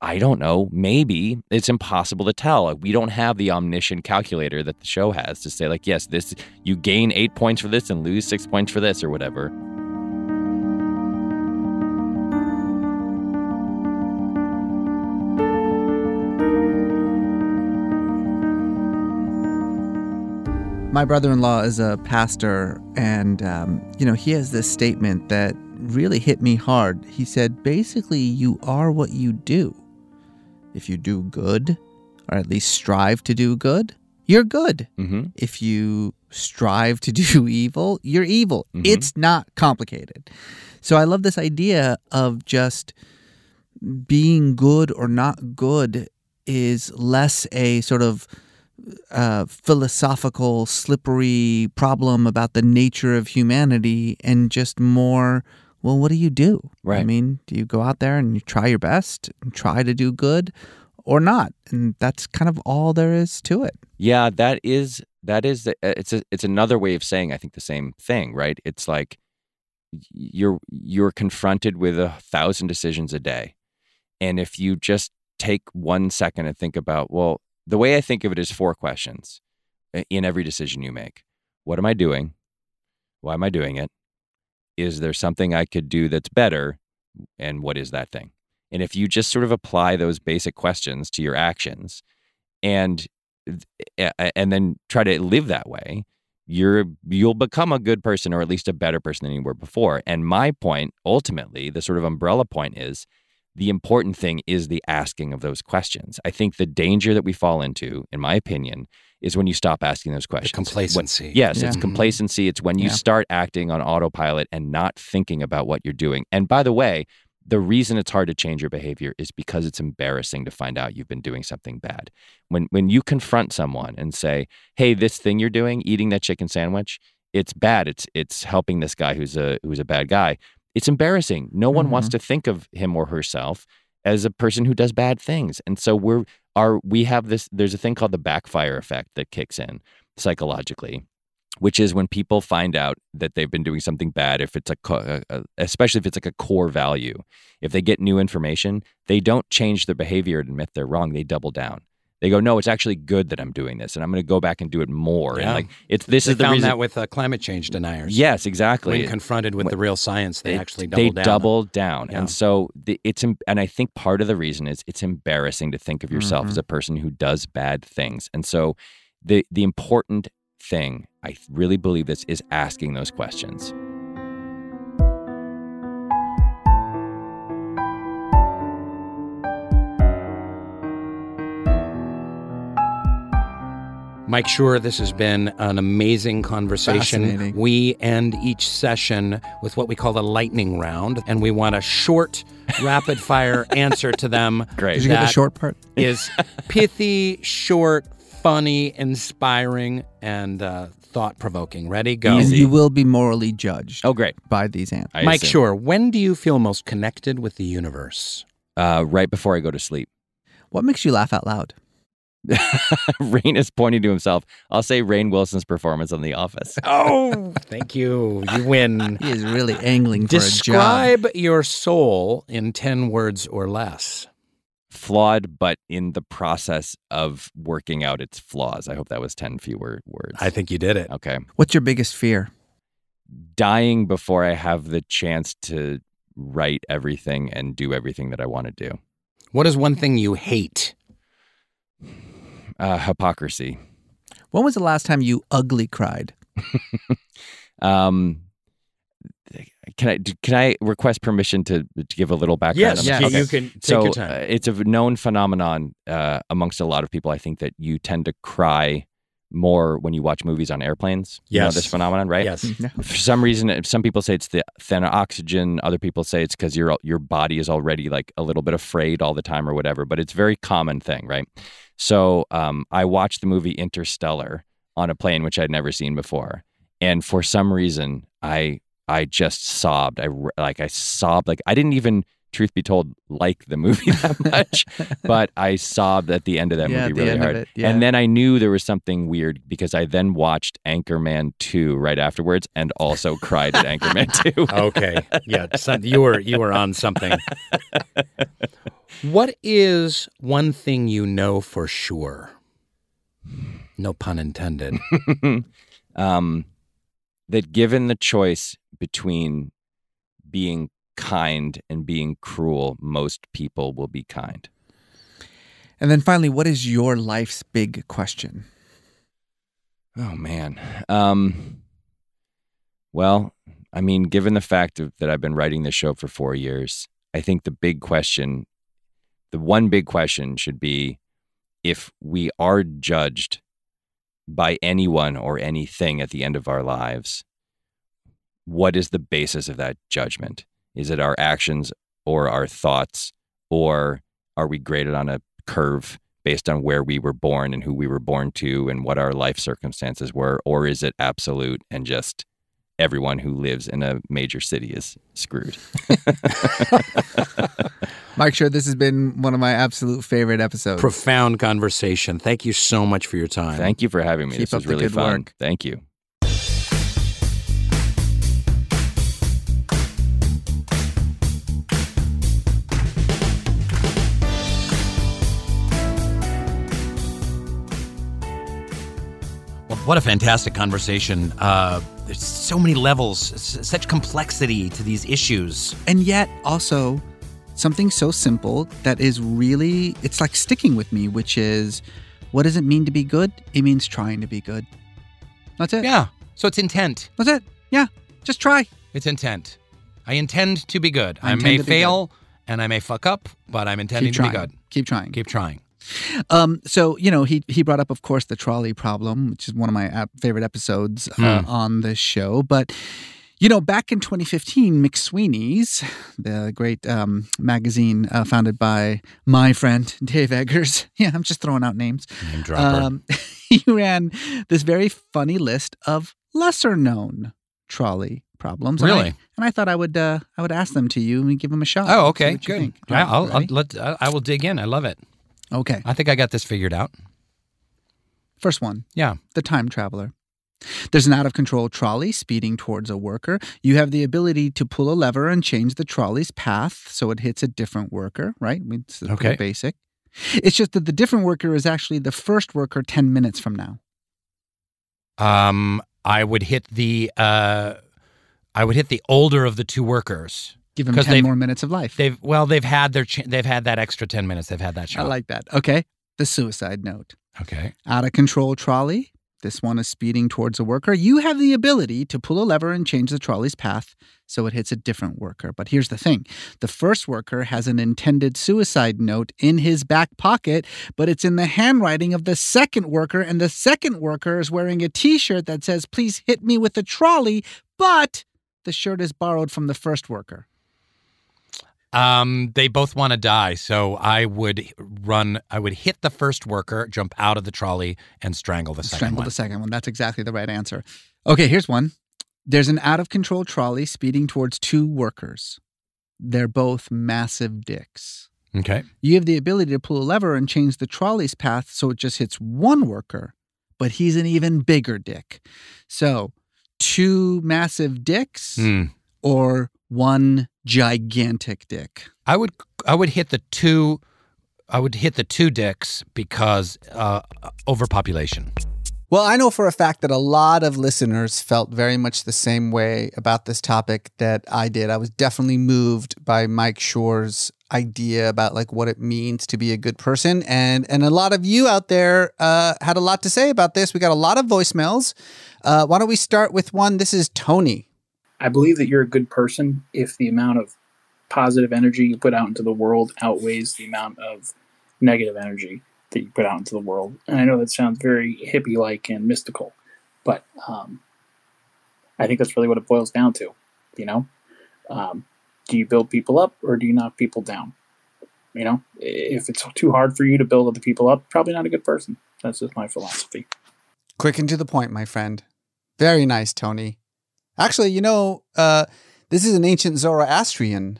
I don't know. Maybe it's impossible to tell. We don't have the omniscient calculator that the show has to say, like, yes, this you gain eight points for this and lose six points for this or whatever. My brother in law is a pastor, and, um, you know, he has this statement that really hit me hard. He said, basically, you are what you do. if you do good, or at least strive to do good, you're good. Mm-hmm. If you strive to do evil, you're evil. Mhm. It's not complicated. So I love this idea of just being good or not good is less a sort of uh, philosophical, slippery problem about the nature of humanity and just more, well, what do you do? Right. I mean, do you go out there and you try your best and try to do good or not? And that's kind of all there is to it. Yeah, that is that is the, uh, it's a, it's another way of saying I think the same thing, right? It's like you're you're confronted with a thousand decisions a day, and if you just take one second and think about, well, the way I think of it is four questions eh, in every decision you make. What am I doing? Why am I doing it? Is there something I could do that's better? And what is that thing? And if you just sort of apply those basic questions to your actions and eh, eh, and then try to live that way, you're you'll become a good person or at least a better person than you were before. And my point, ultimately, the sort of umbrella point is the important thing is the asking of those questions. I think the danger that we fall into, in my opinion, is when you stop asking those questions. When- complacency. yes, Yeah. it's complacency. It's when you Yeah. start acting on autopilot and not thinking about what you're doing. And by the way, the reason it's hard to change your behavior is because it's embarrassing to find out you've been doing something bad. When when you confront someone and say, "Hey, this thing you're doing, eating that chicken sandwich, it's bad. It's it's helping this guy who's a who's a bad guy." It's embarrassing. No one wants mm-hmm. to think of him or herself as a person who does bad things. And so we're are we have this there's a thing called the backfire effect that kicks in psychologically which is when people find out that they've been doing something bad if it's a, a- a uh, uh, especially if it's like a core value if they get new information they don't change their behavior and admit they're wrong they double down they go no it's actually good that i'm doing this and i'm going to go back and do it more Yeah. and like it's this they is the found reason that with uh, climate change deniers. Yes, exactly. When confronted with When- the real science, they it- actually they double down. double down, Yeah. and so the, it's and I think part of the reason is it's embarrassing to think of yourself Mhm. as a person who does bad things, and so the the important thing I really believe this is asking those questions. Mike Schur, this has been an amazing conversation. We end each session with what we call the lightning round, and we want a short, rapid fire answer to them. Great. Did you get the short part? Is pithy, short, funny, inspiring, and uh, thought provoking. Ready? Go. And you will be morally judged. Oh, great. By these answers. Mike Schur, when do you feel most connected with the universe? Uh, right before I go to sleep. What makes you laugh out loud? Rainn is pointing to himself. I'll say Rainn Wilson's performance on The Office. Oh, thank you. You win. He is really angling for a job. Describe your soul in 10 words or less. Flawed, but in the process of working out its flaws. I hope that was 10 fewer words. I think you did it. Okay. What's your biggest fear? Dying before I have the chance to write everything and do everything that I want to do. What is one thing you hate? Uh, hypocrisy. When was the last time you ugly cried? Um, can I can I request permission to, to give a little background? Yes, on yeah, this? you can take so your time. uh, it's a known phenomenon uh, amongst a lot of people. I think that you tend to cry more when you watch movies on airplanes. You know this phenomenon, right? Yes. For some reason, some people say it's the thinner oxygen. Other people say it's because your your body is already like a little bit afraid all the time or whatever. But it's a very common thing, right? So um, I watched the movie Interstellar on a plane, which I'd never seen before, and for some reason, I I just sobbed. I like I sobbed. Like I didn't even, truth be told, like the movie that much, but I sobbed at the end of that Yeah, movie really hard. it, yeah. And then I knew there was something weird because I then watched Anchorman 2 right afterwards and also cried at Anchorman 2. Okay. Yeah, some- you were you were on something. What is one thing you know for sure? No pun intended. um, that given the choice between being kind and being cruel, most people will be kind. And then finally, what is your life's big question? Oh man. Um well, I mean, given the fact of, that I've been writing this show for 4 years, I think the big question the one big question should be if we are judged by anyone or anything at the end of our lives, what is the basis of that judgment? Is it our actions or our thoughts, or are we graded on a curve based on where we were born and who we were born to and what our life circumstances were? Or is it absolute and just everyone who lives in a major city is screwed? Mike Schur, this has been one of my absolute favorite episodes. Profound conversation. Thank you so much for your time. Thank you for having me. Keep this up was really fun. work. Thank you. What a fantastic conversation. Uh, there's so many levels, s- such complexity to these issues. and yet also something so simple that is really it's like sticking with me which is what does it mean to be good it means trying to be good that's it Yeah. So it's intent. that's it yeah just try It's intent. I intend to be good. I I, may fail and I may fuck up, but I'm intending to be good. keep trying Keep trying. Um so you know he he brought up of course the trolley problem which is one of my ap- favorite episodes uh, Hmm. on this show but you know, back in 2015, McSweeney's, the great um, magazine uh, founded by my friend Dave Eggers. Yeah, I'm just throwing out names. Name dropper. Um, he ran this very funny list of lesser known trolley problems. And I- Really? And I, thought I would uh, I would ask them to you and give them a shot. Oh, okay. Good. I'll, I'll let I will dig in. I love it. Okay. I think I got this figured out. First one. Yeah. The time traveler. There's an out of control trolley speeding towards a worker. You have the ability to pull a lever and change the trolley's path so it hits a different worker, right? It's Okay. basic. It's just that the different worker is actually the first worker 10 minutes from now. Um, I would hit the uh, I would hit the older of the two workers. Give them 10 they've- more minutes of life. They've well, they've had their ch- they've had that extra ten minutes. They've had that shot. I like that. Okay. The suicide note. Okay. Out of control trolley. This one is speeding towards a worker. You have the ability to pull a lever and change the trolley's path so it hits a different worker. But here's the thing the first worker has an intended suicide note in his back pocket, but it's in the handwriting of the second worker, and the second worker is wearing a t shirt that says, Please hit me with a trolley, but the shirt is borrowed from the first worker. Um, they both want to die, so I would run. I would hit the first worker, jump out of the trolley, and strangle the second Strangle one. the second one. That's exactly the right answer. Okay, here's one. There's an out of control trolley speeding towards two workers. They're both massive dicks. Okay. You have the ability to pull a lever and change the trolley's path so it just hits one worker, but he's an even bigger dick. So, two massive dicks Hmm. or one gigantic dick? I would I would hit the two. I would hit the two dicks because uh, overpopulation. Well, I know for a fact that a lot of listeners felt very much the same way about this topic that I did. I was definitely moved by Mike Schur's idea about like what it means to be a good person, and and a lot of you out there uh, had a lot to say about this. We got a lot of voicemails. Uh, why don't we start with one? This is Tony. I believe that you're a good person if the amount of positive energy you put out into the world outweighs the amount of negative energy that you put out into the world. And I know that sounds very hippie like and mystical, but um, I think that's really what it boils down to. You know, um, do you build people up or do you knock people down? You know, if it's too hard for you to build other people up, probably not a good person. That's just my philosophy. Quick and to the point, my friend. Very nice, Tony. Actually, you know, uh, this is an ancient Zoroastrian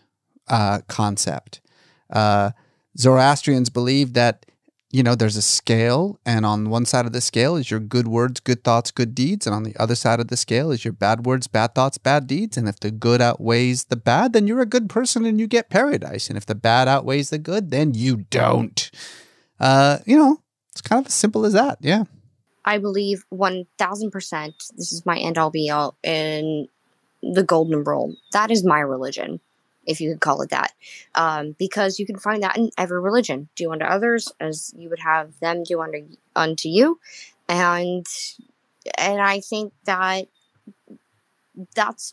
uh, concept. Uh, Zoroastrians believe that, you know, there's a scale, and on one side of the scale is your good words, good thoughts, good deeds, and on the other side of the scale is your bad words, bad thoughts, bad deeds. And if the good outweighs the bad, then you're a good person and you get paradise. And if the bad outweighs the good, then you don't. Uh, you know, it's kind of as simple as that. Yeah. I believe 1000%, this is my end all be all, in the golden rule. That is my religion, if you could call it that. Um, because you can find that in every religion. Do unto others as you would have them do unto, unto you. And and I think that that's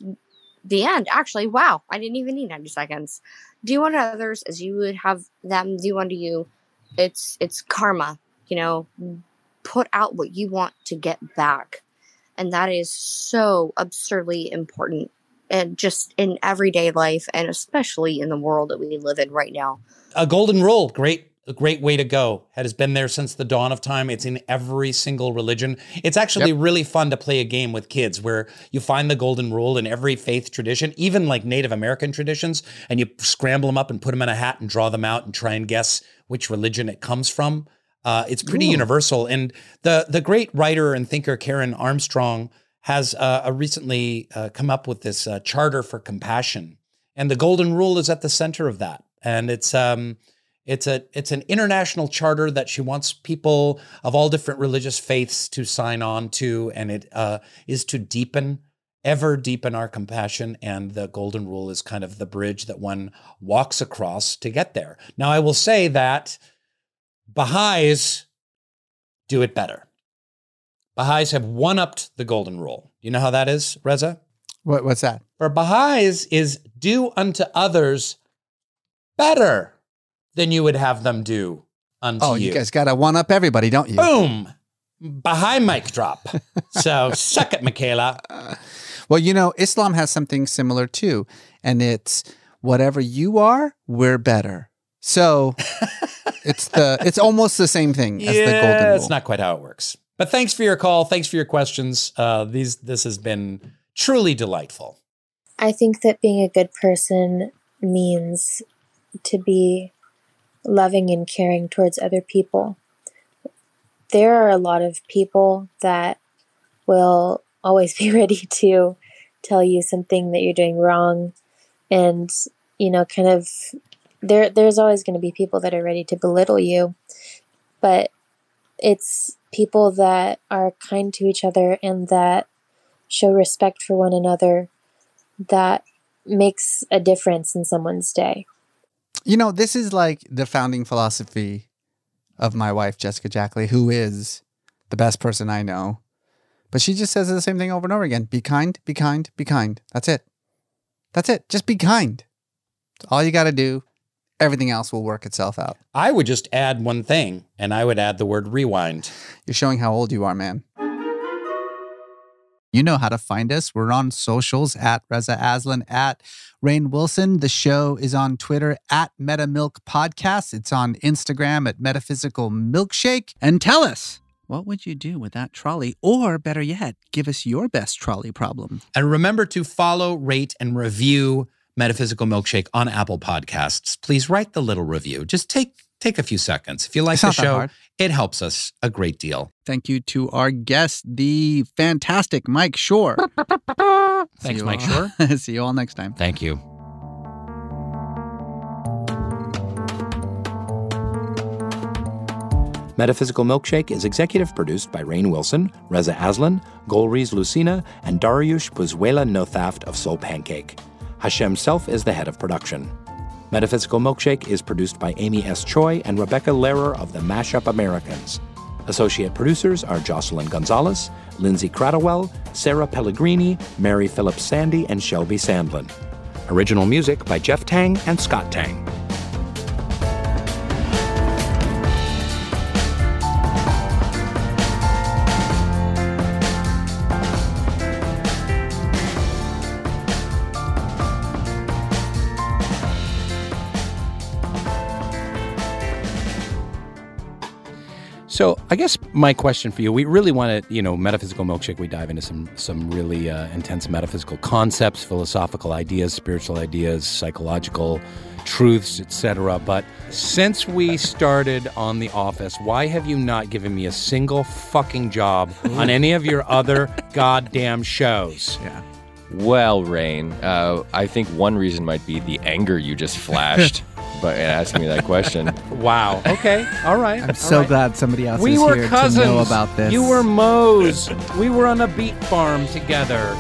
the end. Actually, wow, I didn't even need 90 seconds. Do unto others as you would have them do unto you. It's it's karma, you know. Put out what you want to get back. And that is so absurdly important and just in everyday life and especially in the world that we live in right now. A golden rule, great a great way to go. It has been there since the dawn of time. It's in every single religion. It's actually Yep. really fun to play a game with kids where you find the golden rule in every faith tradition, even like Native American traditions, and you scramble them up and put them in a hat and draw them out and try and guess which religion it comes from. Uh, it's pretty Ooh. universal. And the the great writer and thinker Karen Armstrong has uh, recently uh, come up with this uh, charter for compassion, and the golden rule is at the center of that. And it's um, it's a it's an international charter that she wants people of all different religious faiths to sign on to, and it uh, is to deepen, ever deepen our compassion. And the golden rule is kind of the bridge that one walks across to get there. Now, I will say that Baha'is do it better. Baha'is have one upped the golden rule. You know how that is, Reza? What, what's that? For Baha'is is do unto others better than you would have them do unto Oh, you. you guys got to one up everybody, don't you? Boom. Baha'i mic drop. so suck it, Michaela. Well, you know, Islam has something similar too, and it's whatever you are, we're better. So it's the it's almost the same thing as the golden Yeah, rule. it's not quite how it works. But thanks for your call. Thanks for your questions. Uh, these this has been truly delightful. I think that being a good person means to be loving and caring towards other people. There are a lot of people that will always be ready to tell you something that you're doing wrong and you know kind of there there's always going to be people that are ready to belittle you but it's people that are kind to each other and that show respect for one another that makes a difference in someone's day. You know, this is like the founding philosophy of my wife, Jessica Jackley, who is the best person I know. But she just says the same thing over and over again be kind, be kind, be kind. That's it. That's it. Just be kind. All you got to do. Everything else will work itself out. I would just add one thing, and I would add the word rewind. You're showing how old you are, man. You know how to find us. We're on socials at Reza Aslan, at Rainn Wilson. The show is on Twitter at MetaMilk Podcast. It's on Instagram at Metaphysical Milkshake. And tell us, what would you do with that trolley? Or better yet, give us your best trolley problem. And remember to follow, rate, and review Metaphysical Milkshake on Apple Podcasts. Please write the little review. Just take take a few seconds. If you like It's the show, it helps us a great deal. Thank you to our guest, the fantastic Mike Schur. Thanks, Mike all- Schur. See you all next time. Thank you. Metaphysical Milkshake is executive produced by Rainn Wilson, Reza Aslan, Golriz Lucina, and Dariush Buzuela Nothaft of Soul Pancake. Hashem Self is the head of production. Metaphysical Milkshake is produced by Amy S. Choi and Rebecca Lehrer of the Mashup Americans. Associate producers are Jocelyn Gonzalez, Lindsay Cradwell, Sarah Pellegrini, Mary Phillips Sandy, and Shelby Sandlin. Original music by Jeff Tang and Scott Tang. So I guess my question for you, we really want to, you know, metaphysical milkshake. We dive into some some really uh, intense metaphysical concepts, philosophical ideas, spiritual ideas, psychological truths, etc. But since we started on The Office, why have you not given me a single fucking job on any of your other goddamn shows? Yeah. Well, Rainn, uh, I think one reason might be the anger you just flashed by asking me that question. Wow. Okay. All right. I'm so glad somebody else we is were here cousins. to know about this. You were Mose. we were on a beet farm together.